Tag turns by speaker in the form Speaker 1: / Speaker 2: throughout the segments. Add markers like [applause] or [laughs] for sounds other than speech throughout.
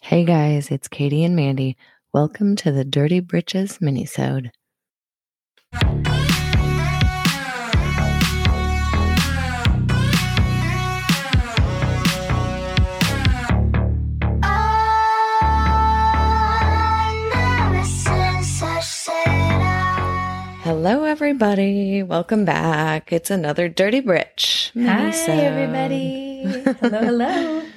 Speaker 1: Hey guys, it's Katie and Mandy. Welcome to the Dirty Britches minisode. Hello, everybody. Welcome back. It's another Dirty Britch.
Speaker 2: Hi, everybody. Hello, hello. [laughs]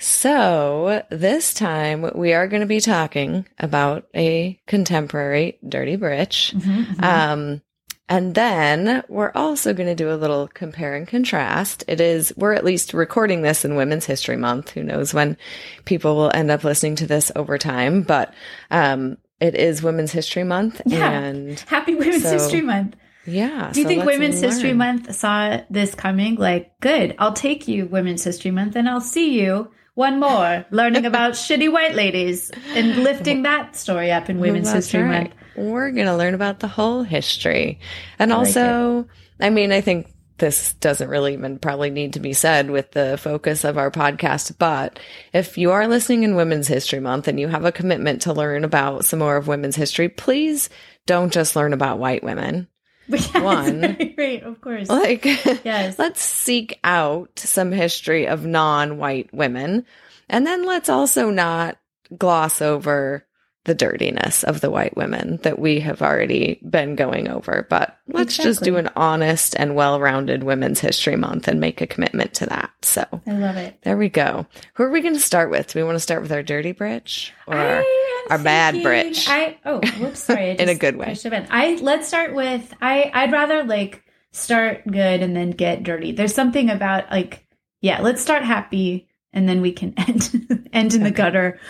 Speaker 1: So, this time we are going to be talking about a contemporary Dirty Britch.
Speaker 2: Mm-hmm,
Speaker 1: Um, and then we're also going to do a little compare and contrast. It is, we're at least recording this in Women's History Month. Who knows when people will end up listening to this over time, but, um, it is Women's History Month.
Speaker 2: Yeah.
Speaker 1: And
Speaker 2: Happy Women's
Speaker 1: So,
Speaker 2: History Month.
Speaker 1: yeah.
Speaker 2: Do you
Speaker 1: so
Speaker 2: think Women's History. Month saw this coming? Like, good, I'll take you, Women's History Month, and I'll see you one more learning about [laughs] shitty white ladies and lifting that story up in Women's History
Speaker 1: right.
Speaker 2: Month.
Speaker 1: We're going to learn about the whole history. And
Speaker 2: I like
Speaker 1: also, I mean, I think this doesn't really even probably need to be said with the focus of our podcast, but if you are listening in Women's History Month and you have a commitment to learn about some more of women's history, please don't just learn about white women. [laughs]
Speaker 2: Yes,
Speaker 1: One.
Speaker 2: right, of course.
Speaker 1: Like,
Speaker 2: Yes. [laughs]
Speaker 1: let's seek out some history of non white women. And then let's also not gloss over the dirtiness of the white women that we have already been going over. But let's just do an honest and well rounded Women's History Month and make a commitment to that. So
Speaker 2: I love it.
Speaker 1: there we go. Who are we going to start with? Do we want to start with our dirty britch or our bad britch?
Speaker 2: I oh, whoops, sorry. I [laughs]
Speaker 1: In a good way.
Speaker 2: pushed a button. I let's start with I. I'd rather like start good and then get dirty. There's something about like yeah. Let's start happy and then we can [laughs] end end in the gutter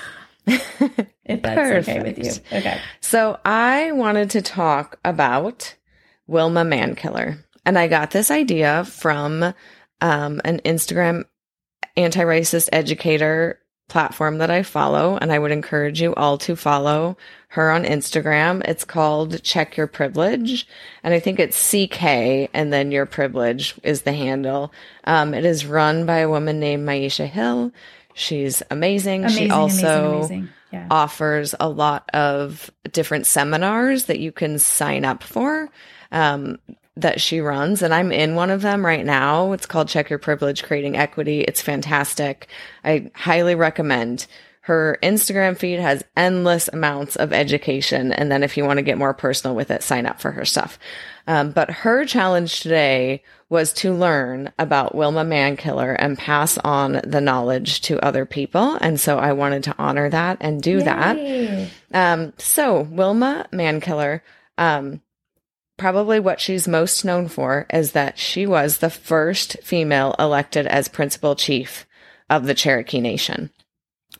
Speaker 2: [laughs] if that's okay with you.
Speaker 1: Perfect.
Speaker 2: Okay.
Speaker 1: So I wanted to talk about Wilma Mankiller. And I got this idea from um, an Instagram anti racist educator platform that I follow. And I would encourage you all to follow her on Instagram. It's called Check Your Privilege. And I think it's CK and then Your Privilege is the handle. Um, it is run by a woman named Myisha Hill. She's amazing.
Speaker 2: Amazing.
Speaker 1: she also
Speaker 2: amazing. Amazing. Yeah.
Speaker 1: offers a lot of different seminars that you can sign up for um, that she runs. And I'm in one of them right now. It's called Check Your Privilege Creating Equity. It's fantastic. I highly recommend. Her Instagram feed has endless amounts of education. And then if you want to get more personal with it, sign up for her stuff. Um, but her challenge today was to learn about Wilma Mankiller and pass on the knowledge to other people. And so I wanted to honor that and do that. Um, so Wilma Mankiller, um, probably what she's most known for is that she was the first female elected as principal chief of the Cherokee Nation.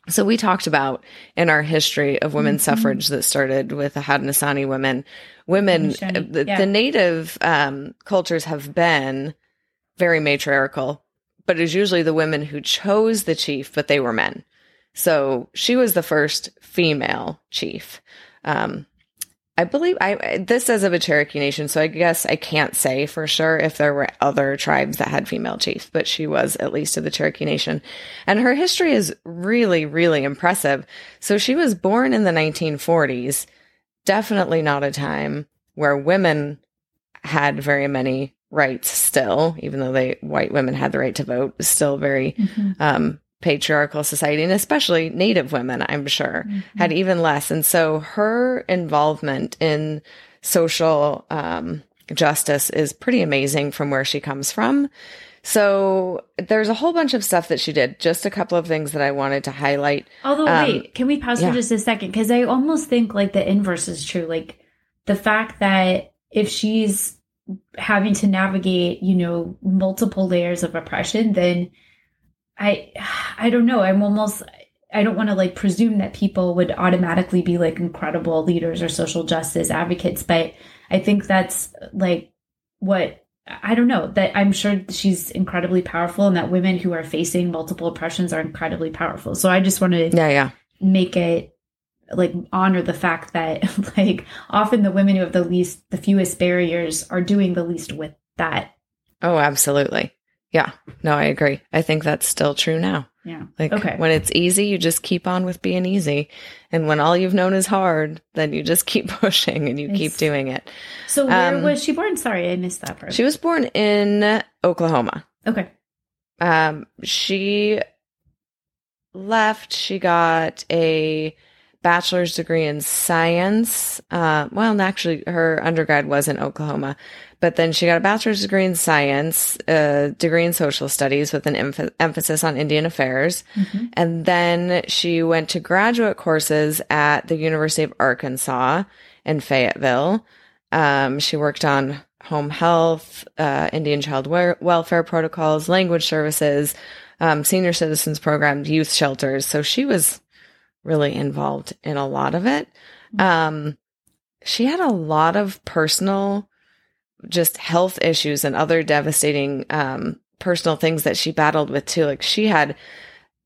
Speaker 1: So we talked about in our history of women's
Speaker 2: Mhm.
Speaker 1: suffrage that started with the Haudenosaunee women, women, the,
Speaker 2: yeah.
Speaker 1: the native um, cultures have been very matriarchal, but it's usually the women who chose the chief, but they were men. So she was the first female chief. Um, I believe I this is of a Cherokee nation, so I guess I can't say for sure if there were other tribes that had female chiefs, but she was at least of the Cherokee nation. And her history is really, really impressive. So she was born in the 1940s, definitely not a time where women had very many rights still, even though they white women had the right to vote, still very
Speaker 2: Mhm.
Speaker 1: um, patriarchal society, and especially Native women, I'm sure, had even less. And so her involvement in social um, justice is pretty amazing from where she comes from. So there's a whole bunch of stuff that she did. Just a couple of things that I wanted to highlight.
Speaker 2: Although,
Speaker 1: Um,
Speaker 2: wait, can we pause
Speaker 1: yeah.
Speaker 2: for just a second? Because I almost think like the inverse is true. Like the fact that if she's having to navigate, you know, multiple layers of oppression, then I, I don't know. I'm almost, I don't want to like presume that people would automatically be like incredible leaders or social justice advocates, but I think that's like what I don't know that I'm sure she's incredibly powerful and that women who are facing multiple oppressions are incredibly powerful. So I just want to
Speaker 1: Yeah, yeah.
Speaker 2: make it like honor the fact that [laughs] like often the women who have the least the fewest barriers are doing the least with that
Speaker 1: Oh, absolutely. Yeah. No, I agree. I think that's still true now.
Speaker 2: Yeah.
Speaker 1: Like
Speaker 2: Okay.
Speaker 1: when it's easy, you just keep on with being easy. And when all you've known is hard, then you just [laughs] keep pushing and you keep doing it.
Speaker 2: So where
Speaker 1: Um,
Speaker 2: was she born? Sorry, I missed that part.
Speaker 1: She was born in Oklahoma.
Speaker 2: okay.
Speaker 1: Um, she left, she got a bachelor's degree in science. Uh, well, actually, her undergrad was in Oklahoma, but then she got a bachelor's degree in science, a degree in social studies with an emph- emphasis on Indian affairs.
Speaker 2: Mhm.
Speaker 1: And then she went to graduate courses at the University of Arkansas in Fayetteville. Um, she worked on home health, uh, Indian child we- welfare protocols, language services, um, senior citizens programs, youth shelters. So she was really involved in a lot of it. Um, she had a lot of personal, just health issues and other devastating um, personal things that she battled with too. Like she had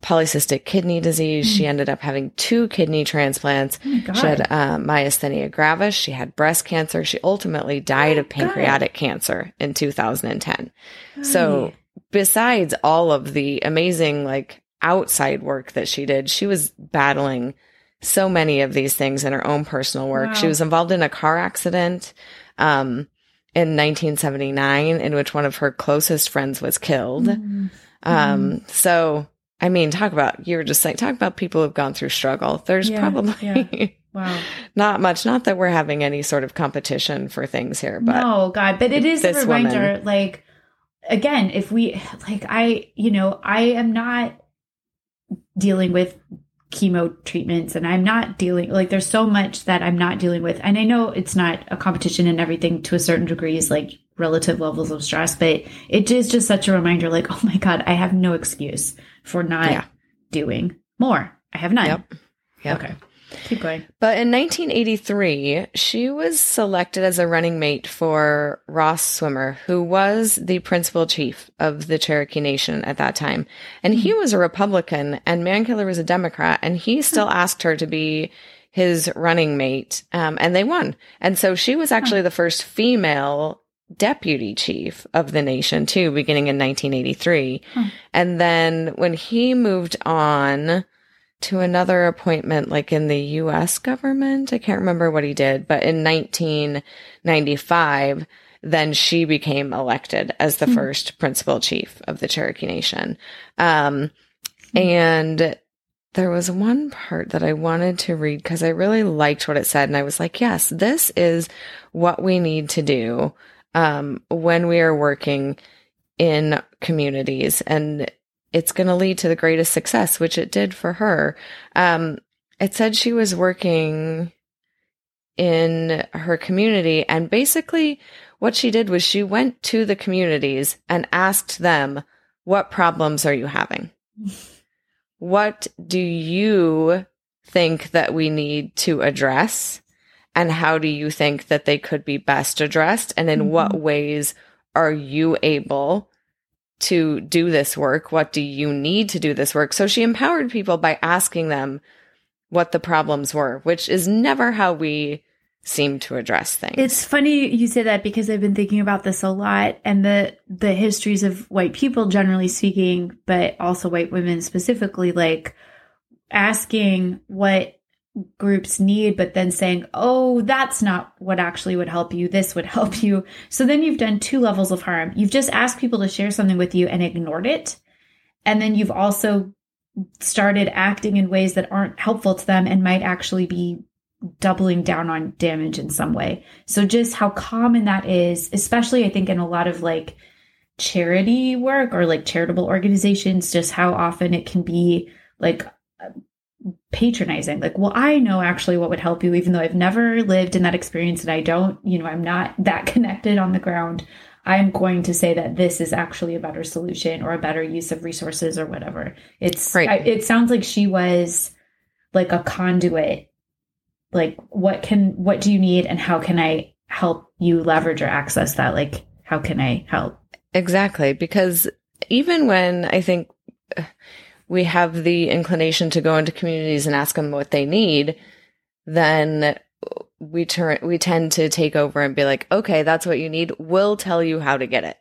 Speaker 1: polycystic kidney disease. She
Speaker 2: Mm.
Speaker 1: ended up having two kidney transplants.
Speaker 2: Oh.
Speaker 1: She had uh, myasthenia gravis. She had breast cancer. She ultimately died
Speaker 2: Oh,
Speaker 1: of pancreatic cancer in 2010. So besides all of the amazing like outside work that she did, she was battling so many of these things in her own personal work. She was involved in a car accident um, in 1979 in which one of her closest friends was killed.
Speaker 2: Mm.
Speaker 1: Um, so I mean, talk about you were just like, talk about people who've gone through struggle. There's
Speaker 2: Yeah,
Speaker 1: probably
Speaker 2: yeah. [laughs] Wow.
Speaker 1: not much. Not that we're having any sort of competition for things here, but
Speaker 2: no, God, but it is a reminder.
Speaker 1: woman-
Speaker 2: Like, again, if we like, I, you know, I am not dealing with chemo treatments, and I'm not dealing like there's so much that I'm not dealing with, and I know it's not a competition, and everything to a certain degree is like relative levels of stress, but it is just such a reminder. Like, oh my God, I have no excuse for not
Speaker 1: Yeah.
Speaker 2: doing more. I have none.
Speaker 1: Yep. Yep.
Speaker 2: Okay, keep going.
Speaker 1: But in 1983, she was selected as a running mate for Ross Swimmer, who was the principal chief of the Cherokee Nation at that time. And he was a Republican and Mankiller was a Democrat. And he still asked her to be his running mate. Um, and they won. And so she was actually the first female deputy chief of the nation too, beginning in 1983.
Speaker 2: Huh.
Speaker 1: And then when he moved on, to another appointment like in the US government. I can't remember what he did, but in 1995, then she became elected as the
Speaker 2: Hmm.
Speaker 1: first principal chief of the Cherokee Nation. Um, and there was one part that I wanted to read because I really liked what it said. And I was like, yes, this is what we need to do um, when we are working in communities. And it's going to lead to the greatest success, which it did for her. Um, it said she was working in her community, and basically, what she did was she went to the communities and asked them, What problems are you having? What do you think that we need to address? And how do you think that they could be best addressed? And in what ways are you able to do this work? What do you need to do this work? So she empowered people by asking them what the problems were, which is never how we seem to address things.
Speaker 2: It's funny you say that because I've been thinking about this a lot and the the histories of white people generally speaking, but also white women specifically like asking what groups need but then saying, "Oh, that's not what actually would help you. This would [laughs] help you." So then you've done two levels of harm. You've just asked people to share something with you and ignored it. And then you've also started acting in ways that aren't helpful to them and might actually be doubling down on damage in some way. So just how common that is, especially I think in a lot of like charity work or like charitable organizations, just how often it can be like patronizing. Like, well, I know actually what would help you, even though I've never lived in that experience and I don't, you know, I'm not [laughs] that connected on the ground. I'm going to say that this is actually a better solution or a better use of resources or whatever. It's
Speaker 1: Right.
Speaker 2: I, it sounds like she was like a conduit like what can what do you need and how can i help you leverage or access that like how can i help
Speaker 1: Exactly. Because even when I think we have the inclination to go into communities and ask them what they need, then we turn, we tend to take over and be like, okay, that's what you need. We'll tell you how to get it.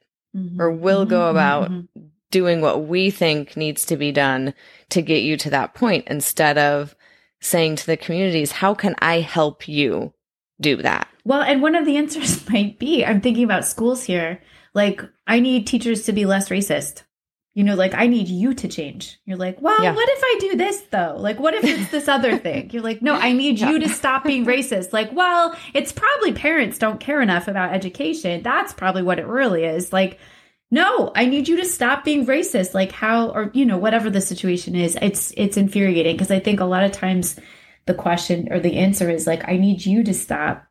Speaker 1: Or we'll go
Speaker 2: Mhm,
Speaker 1: about
Speaker 2: mhm,
Speaker 1: doing what we think needs to be done to get you to that point instead of saying to the communities, how can I help you do that?
Speaker 2: Well, and one of the [laughs] answers might be I'm thinking about schools here. Like, I need teachers to be less racist. You know, like, I need you to change. You're like, well,
Speaker 1: Yeah.
Speaker 2: what if I do this though? Like, what if it's this other thing? You're like, no, I need you to stop being racist. Like, well, it's probably parents don't care enough about education. That's probably what it really is. Like, no, I need you to stop being racist. Like how or you know, whatever the situation is. It's it's infuriating because I think a lot of times the question or the answer is like I need you to stop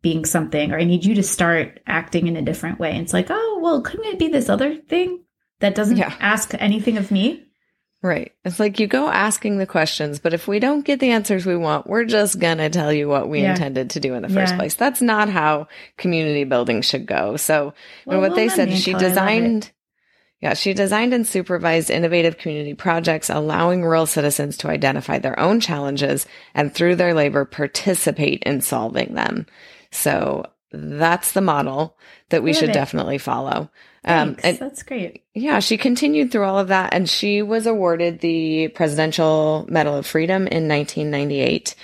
Speaker 2: being something or I need you to start acting in a different way. And it's like, "Oh, well, couldn't it be this other thing that doesn't
Speaker 1: Yeah.
Speaker 2: ask anything of me?"
Speaker 1: Right. It's like you go asking the questions, but if we don't get the answers we want, we're just going to tell you what we
Speaker 2: Yeah.
Speaker 1: intended to do in the first
Speaker 2: Yeah.
Speaker 1: place. That's not how community building should go. So,
Speaker 2: Well,
Speaker 1: what they said, she
Speaker 2: Mankiller, I love it.
Speaker 1: designed, yeah, she designed and supervised innovative community projects, allowing rural citizens to identify their own challenges and through their labor participate in solving them. So that's the model that we
Speaker 2: Love
Speaker 1: should
Speaker 2: it.
Speaker 1: definitely follow.
Speaker 2: Um, Thanks.
Speaker 1: and
Speaker 2: That's great.
Speaker 1: yeah, she continued through all of that and she was awarded the Presidential Medal of Freedom in 1998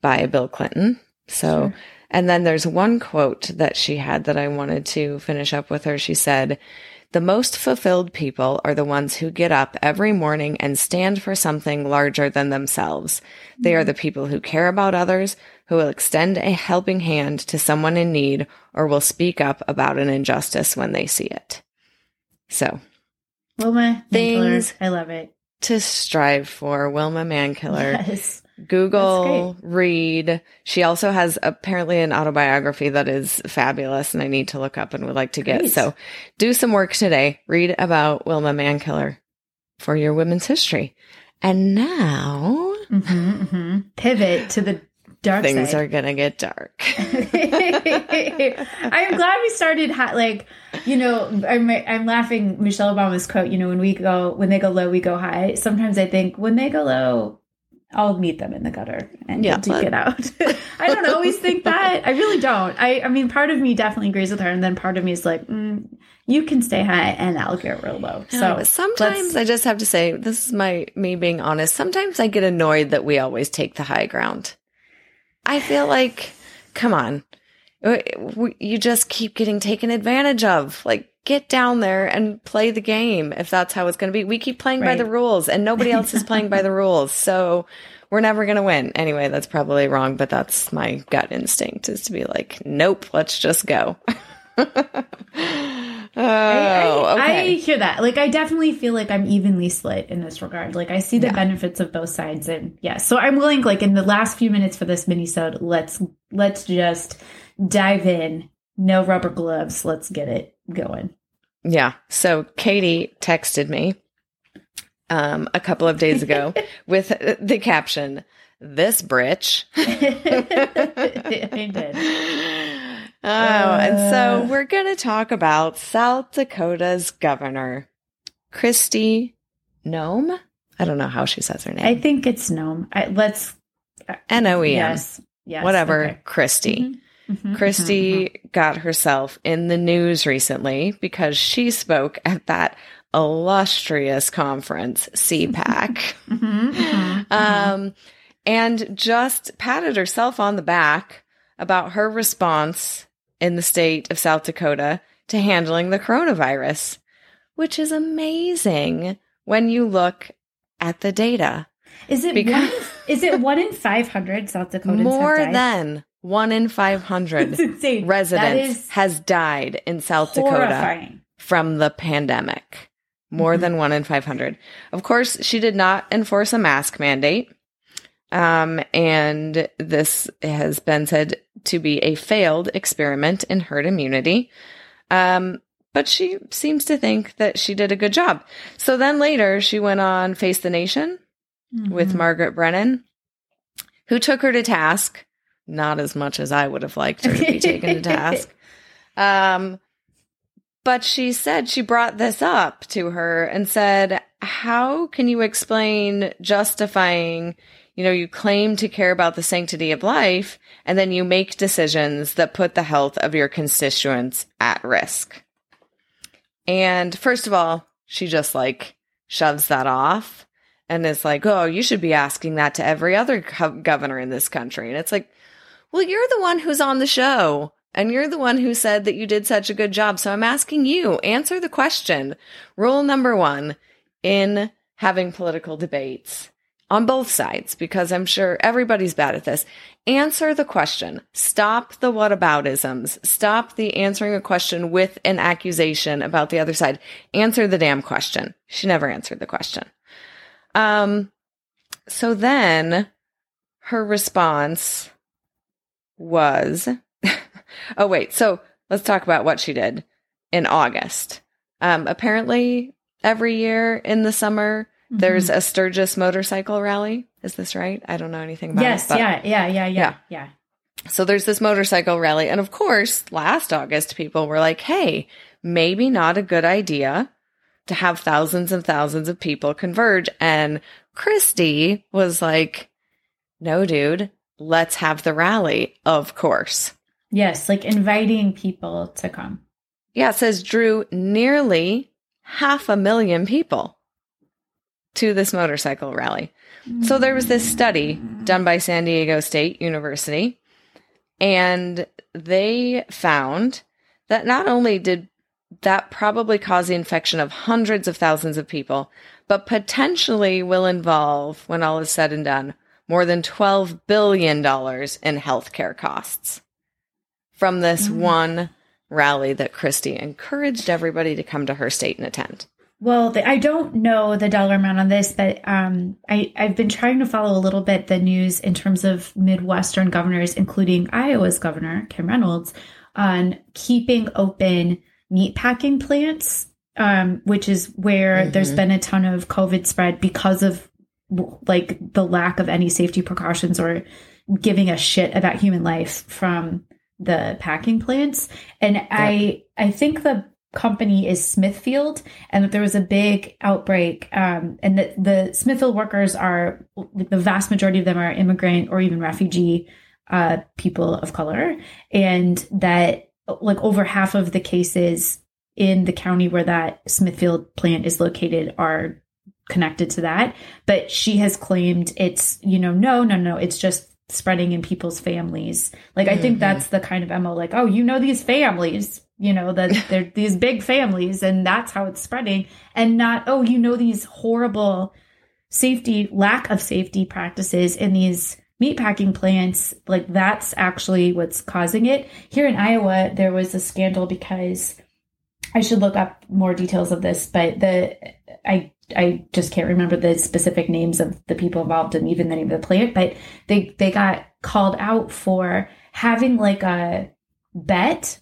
Speaker 1: by Bill Clinton. So,
Speaker 2: Sure.
Speaker 1: and then there's one quote that she had that I wanted to finish up with her. She said, the most fulfilled people are the ones who get up every morning and stand for something larger than themselves. They are mm-hmm. the people who care about others, who will extend a helping hand to someone in need, or will speak up about an injustice when they see it. So,
Speaker 2: Wilma
Speaker 1: Things-
Speaker 2: Mankiller, I love it.
Speaker 1: to strive for Wilma Mankiller.
Speaker 2: Yes.
Speaker 1: Google, read. She also has apparently an autobiography that is fabulous and I need to look up and would like to get.
Speaker 2: Great.
Speaker 1: So do some work today. Read about Wilma Mankiller for your women's history. And now
Speaker 2: hmm hmm Pivot to the dark
Speaker 1: things
Speaker 2: side.
Speaker 1: are going to get dark. [laughs] [laughs]
Speaker 2: I'm glad we started like you know I'm I'm laughing Michelle Obama's quote you know when we go when they go low we go high sometimes I think when they go low I'll meet them in the gutter and
Speaker 1: Yeah,
Speaker 2: duke it out. [laughs] I don't always think that. I really don't. I I mean part of me definitely agrees with her and then part of me is like mm, you can stay high and I'll get real low. So
Speaker 1: sometimes I just have to say, this is my me being honest. Sometimes I get annoyed that we always take the high ground. I feel like, come on, you just keep getting taken advantage of. Like, get down there and play the game if that's how it's going to be. We keep playing by the rules, and nobody else is playing by the [laughs] rules, so we're never going to win. Anyway, that's probably wrong, but that's my gut instinct is to be like, nope, let's just go. [laughs] oh,
Speaker 2: I, I, I hear that. Like, I definitely feel like I'm evenly split in this regard. Like, I see the
Speaker 1: Yeah.
Speaker 2: benefits of both sides, and yeah. So I'm willing, like, in the last few minutes for this mini-sode, let's let's just dive in. No rubber gloves. Let's get it going.
Speaker 1: Yeah. So Katie texted me um, a couple of days ago [laughs] with the caption, This britch. [laughs]
Speaker 2: I did. [laughs]
Speaker 1: Oh, and so
Speaker 2: Uh.
Speaker 1: we're going to talk about South Dakota's governor, Kristi Noem. I don't know how she says her name.
Speaker 2: I think it's gnome. I, let's.
Speaker 1: N O E M.
Speaker 2: Yes. Yes.
Speaker 1: Whatever.
Speaker 2: okay.
Speaker 1: Kristi.
Speaker 2: Mhm, mhm, mhm,
Speaker 1: Kristi got herself in the news recently because she spoke at that illustrious conference, CPAC. [laughs]
Speaker 2: mhm, mhm, mhm.
Speaker 1: um, and just patted herself on the back about her response in the state of South Dakota to handling the coronavirus, which is amazing when you look at the data.
Speaker 2: Is it
Speaker 1: because-
Speaker 2: one? Is it one in five hundred South Dakotans
Speaker 1: More
Speaker 2: have died?
Speaker 1: than one in 500
Speaker 2: It's insane. That
Speaker 1: residents has died in South Dakota from the pandemic. More
Speaker 2: Mhm.
Speaker 1: than one in 500. Of course, she did not enforce a mask mandate. Um, and this has been said to be a failed experiment in herd immunity. Um, but she seems to think that she did a good job. So then later she went on Face the Nation with
Speaker 2: Mhm.
Speaker 1: Margaret Brennan, who took her to task, not as much as I would have liked her to be taken to task. [laughs] Um, but she said she brought this up to her and said, How can you explain justifying, you know, you claim to care about the sanctity of life and then you make decisions that put the health of your constituents at risk? And first of all, she just like shoves that off and is like, oh, you should be asking that to every other co- governor in this country. And it's like, well, you're the one who's on the show and you're the one who said that you did such a good job. So I'm asking you, answer the question. Rule number one in having political debates on both sides, because I'm sure everybody's bad at this. Answer the question. Stop the whataboutisms. Stop the answering a question with an accusation about the other side. Answer the damn question. She never answered the question. Um, so then her response was, [laughs] oh, wait. So let's talk about what she did in August. Um, apparently, every year in the summer, mm-hmm. there's a Sturgis motorcycle rally. Is this right? I don't know anything about
Speaker 2: yes,
Speaker 1: it.
Speaker 2: Yes. Yeah. Yeah. Yeah. Yeah. Yeah.
Speaker 1: So there's this motorcycle rally. And of course, last August, people were like, hey, maybe not a good idea to have thousands and thousands of people converge. And Kristi was like, no, dude, let's have the rally, of course.
Speaker 2: Yes, like inviting people to come.
Speaker 1: Yeah, it says drew nearly half a million people to this motorcycle rally. So there was this study done by San Diego State University, and they found that not only did that probably cause the infection of hundreds of thousands of people, but potentially will involve, when all is said and done, more than $12 billion in healthcare costs from this mm-hmm. one rally that Kristi encouraged everybody to come to her state and attend.
Speaker 2: Well, the, I don't know the dollar amount on this, but um, I, I've been trying to follow a little bit the news in terms of Midwestern governors, including Iowa's governor, Kim Reynolds, on keeping open meatpacking plants, um, which is where mm-hmm. there's been a ton of COVID spread because of like the lack of any safety precautions or giving a shit about human life from the packing plants. And yeah. I I think the company is Smithfield, and that there was a big outbreak, um, and that the Smithfield workers are the vast majority of them are immigrant or even refugee uh, people of color, and that like over half of the cases in the county where that Smithfield plant is located are connected to that. But she has claimed it's, you know, no, no, no, it's just spreading in people's families. Like, I mm-hmm. think that's the kind of MO, like, oh, you know, these families, you know, that [laughs] they're these big families and that's how it's spreading. And not, oh, you know, these horrible safety, lack of safety practices in these meatpacking plants. Like, that's actually what's causing it. Here in Iowa, there was a scandal because I should look up more details of this, but the I I just can't remember the specific names of the people involved and even the name of the plant, but they they got called out for having like a bet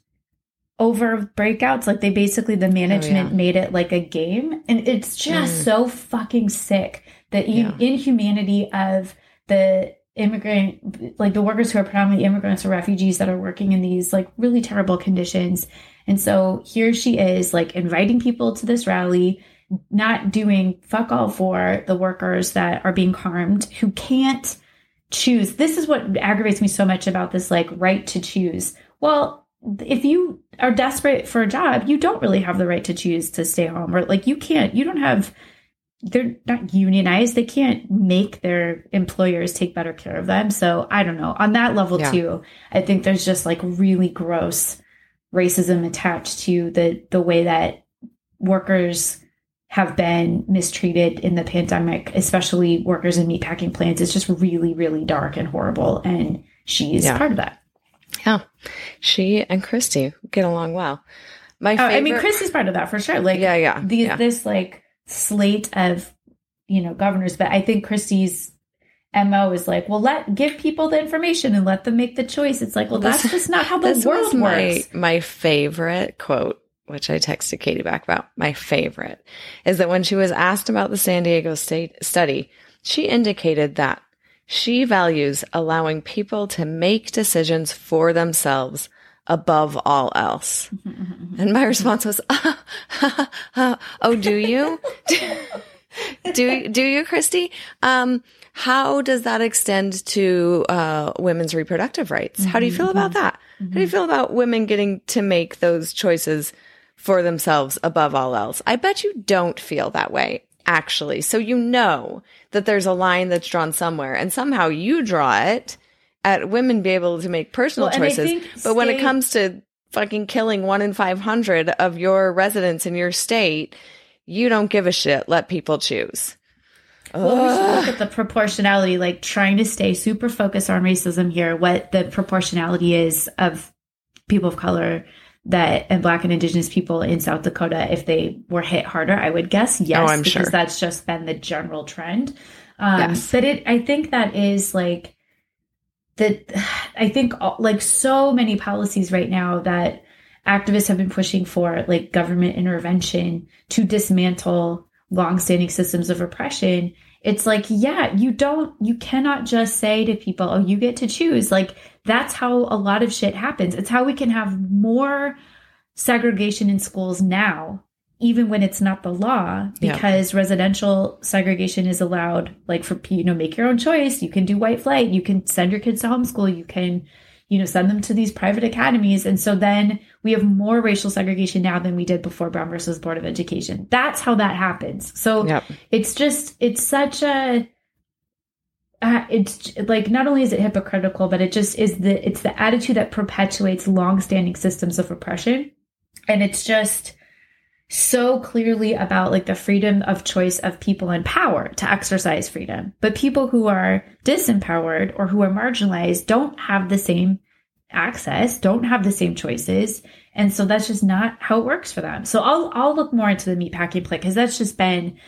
Speaker 2: over breakouts. Like they basically the management oh, yeah. made it like a game, and it's just mm. so fucking sick the yeah. inhumanity of the immigrant like the workers who are predominantly immigrants or refugees that are working in these like really terrible conditions and so here she is like inviting people to this rally not doing fuck all for the workers that are being harmed who can't choose. This is what aggravates me so much about this like right to choose. Well, if you are desperate for a job, you don't really have the right to choose to stay home or like you can't, you don't have they're not unionized. They can't make their employers take better care of them. So I don't know. On that level yeah. too, I think there's just like really gross racism attached to the the way that workers have been mistreated in the pandemic, especially workers in meatpacking plants. It's just really, really dark and horrible. And she's yeah. part of that.
Speaker 1: Yeah. She and Kristi get along well.
Speaker 2: My favorite- oh, I mean, Kristi's part of that for sure. Like, yeah, yeah, these, yeah. This like slate of, you know, governors, but I think Kristi's MO is like, well, let give people the information and let them make the choice. It's like, well, that's just not how [laughs] the world works.
Speaker 1: My, my favorite quote which I texted Katie back about, my favorite, is that when she was asked about the San Diego State study, she indicated that she values allowing people to make decisions for themselves above all else. and my response was, [laughs] "Oh, do you? [laughs] do do you, Kristi? Um, how does that extend to uh, women's reproductive rights? How do you feel about that? How do you feel about women getting to make those choices for themselves above all else. I bet you don't feel that way, actually. So you know that there's a line that's drawn somewhere and somehow you draw it at women be able to make personal
Speaker 2: Well,
Speaker 1: choices. But when it comes to fucking killing one in 500 of your residents in your state, you don't give a shit. Let people choose.
Speaker 2: Well, we should look at the proportionality, like trying to stay super focused on racism here, what the proportionality is of people of color that and black and indigenous people in South Dakota if they were hit harder, I would guess yes,
Speaker 1: Oh, I'm
Speaker 2: because
Speaker 1: sure.
Speaker 2: that's just been the general trend. Um,
Speaker 1: Yes.
Speaker 2: But it, I think that is like that. I think all- like so many policies right now that activists have been pushing for, like government intervention to dismantle longstanding systems of oppression it's like yeah you don't you cannot just say to people oh you get to choose. Like that's how a lot of shit happens. It's how we can have more segregation in schools now even when it's not the law
Speaker 1: Yeah.
Speaker 2: because residential segregation is allowed like for you know make your own choice. You can do white flight. You can send your kids to homeschool. You can you know send them to these private academies. And so then we have more racial segregation now than we did before brown versus board of education. That's how that happens. So
Speaker 1: Yep.
Speaker 2: it's just it's such a uh, it's like not only is it hypocritical but it just is the it's the attitude that perpetuates long-standing systems of oppression. And it's just so clearly about like the freedom of choice of people in power to exercise freedom but people who are disempowered or who are marginalized don't have the same access don't have the same choices and so that's just not how it works for them so i'll i'll look more into the meatpacking play because that's just been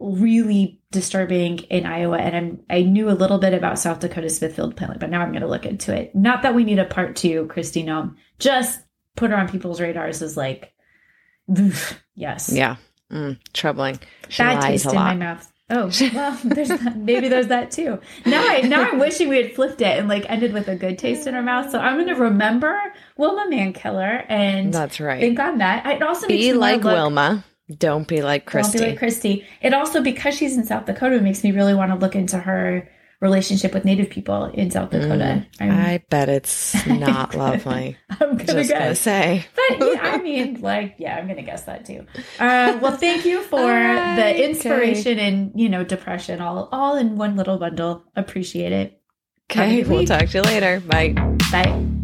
Speaker 2: really disturbing in Iowa. And I'm, I knew a little bit about South Dakota Smithfield plant, but now I'm going to look into it. Not that we need a part two, Kristi Noem. Um, just put her on people's radars as like, yes,
Speaker 1: Yeah. Mm, troubling.
Speaker 2: Bad taste in my mouth. [laughs] Oh well, there's that, maybe there's that too. Now I now I'm wishing we had flipped it and like ended with a good taste in our mouth. So I'm going to remember Wilma Mankiller and
Speaker 1: That's right.
Speaker 2: think on that. It also makes
Speaker 1: Be
Speaker 2: me
Speaker 1: like Wilma. Don't be like Kristi.
Speaker 2: don't be like Kristi. It also because she's in South Dakota it makes me really want to look into her relationship with Native people in South Dakota. I'm,
Speaker 1: I bet it's [laughs] not lovely. [laughs]
Speaker 2: I'm gonna
Speaker 1: Just gonna say.
Speaker 2: But yeah, I [laughs] mean, like, yeah, I'm gonna guess that too. Uh, well, thank you for
Speaker 1: right,
Speaker 2: the inspiration and you know depression, all all in one little bundle. Appreciate it.
Speaker 1: Okay, we'll talk to you later. Bye.
Speaker 2: Bye.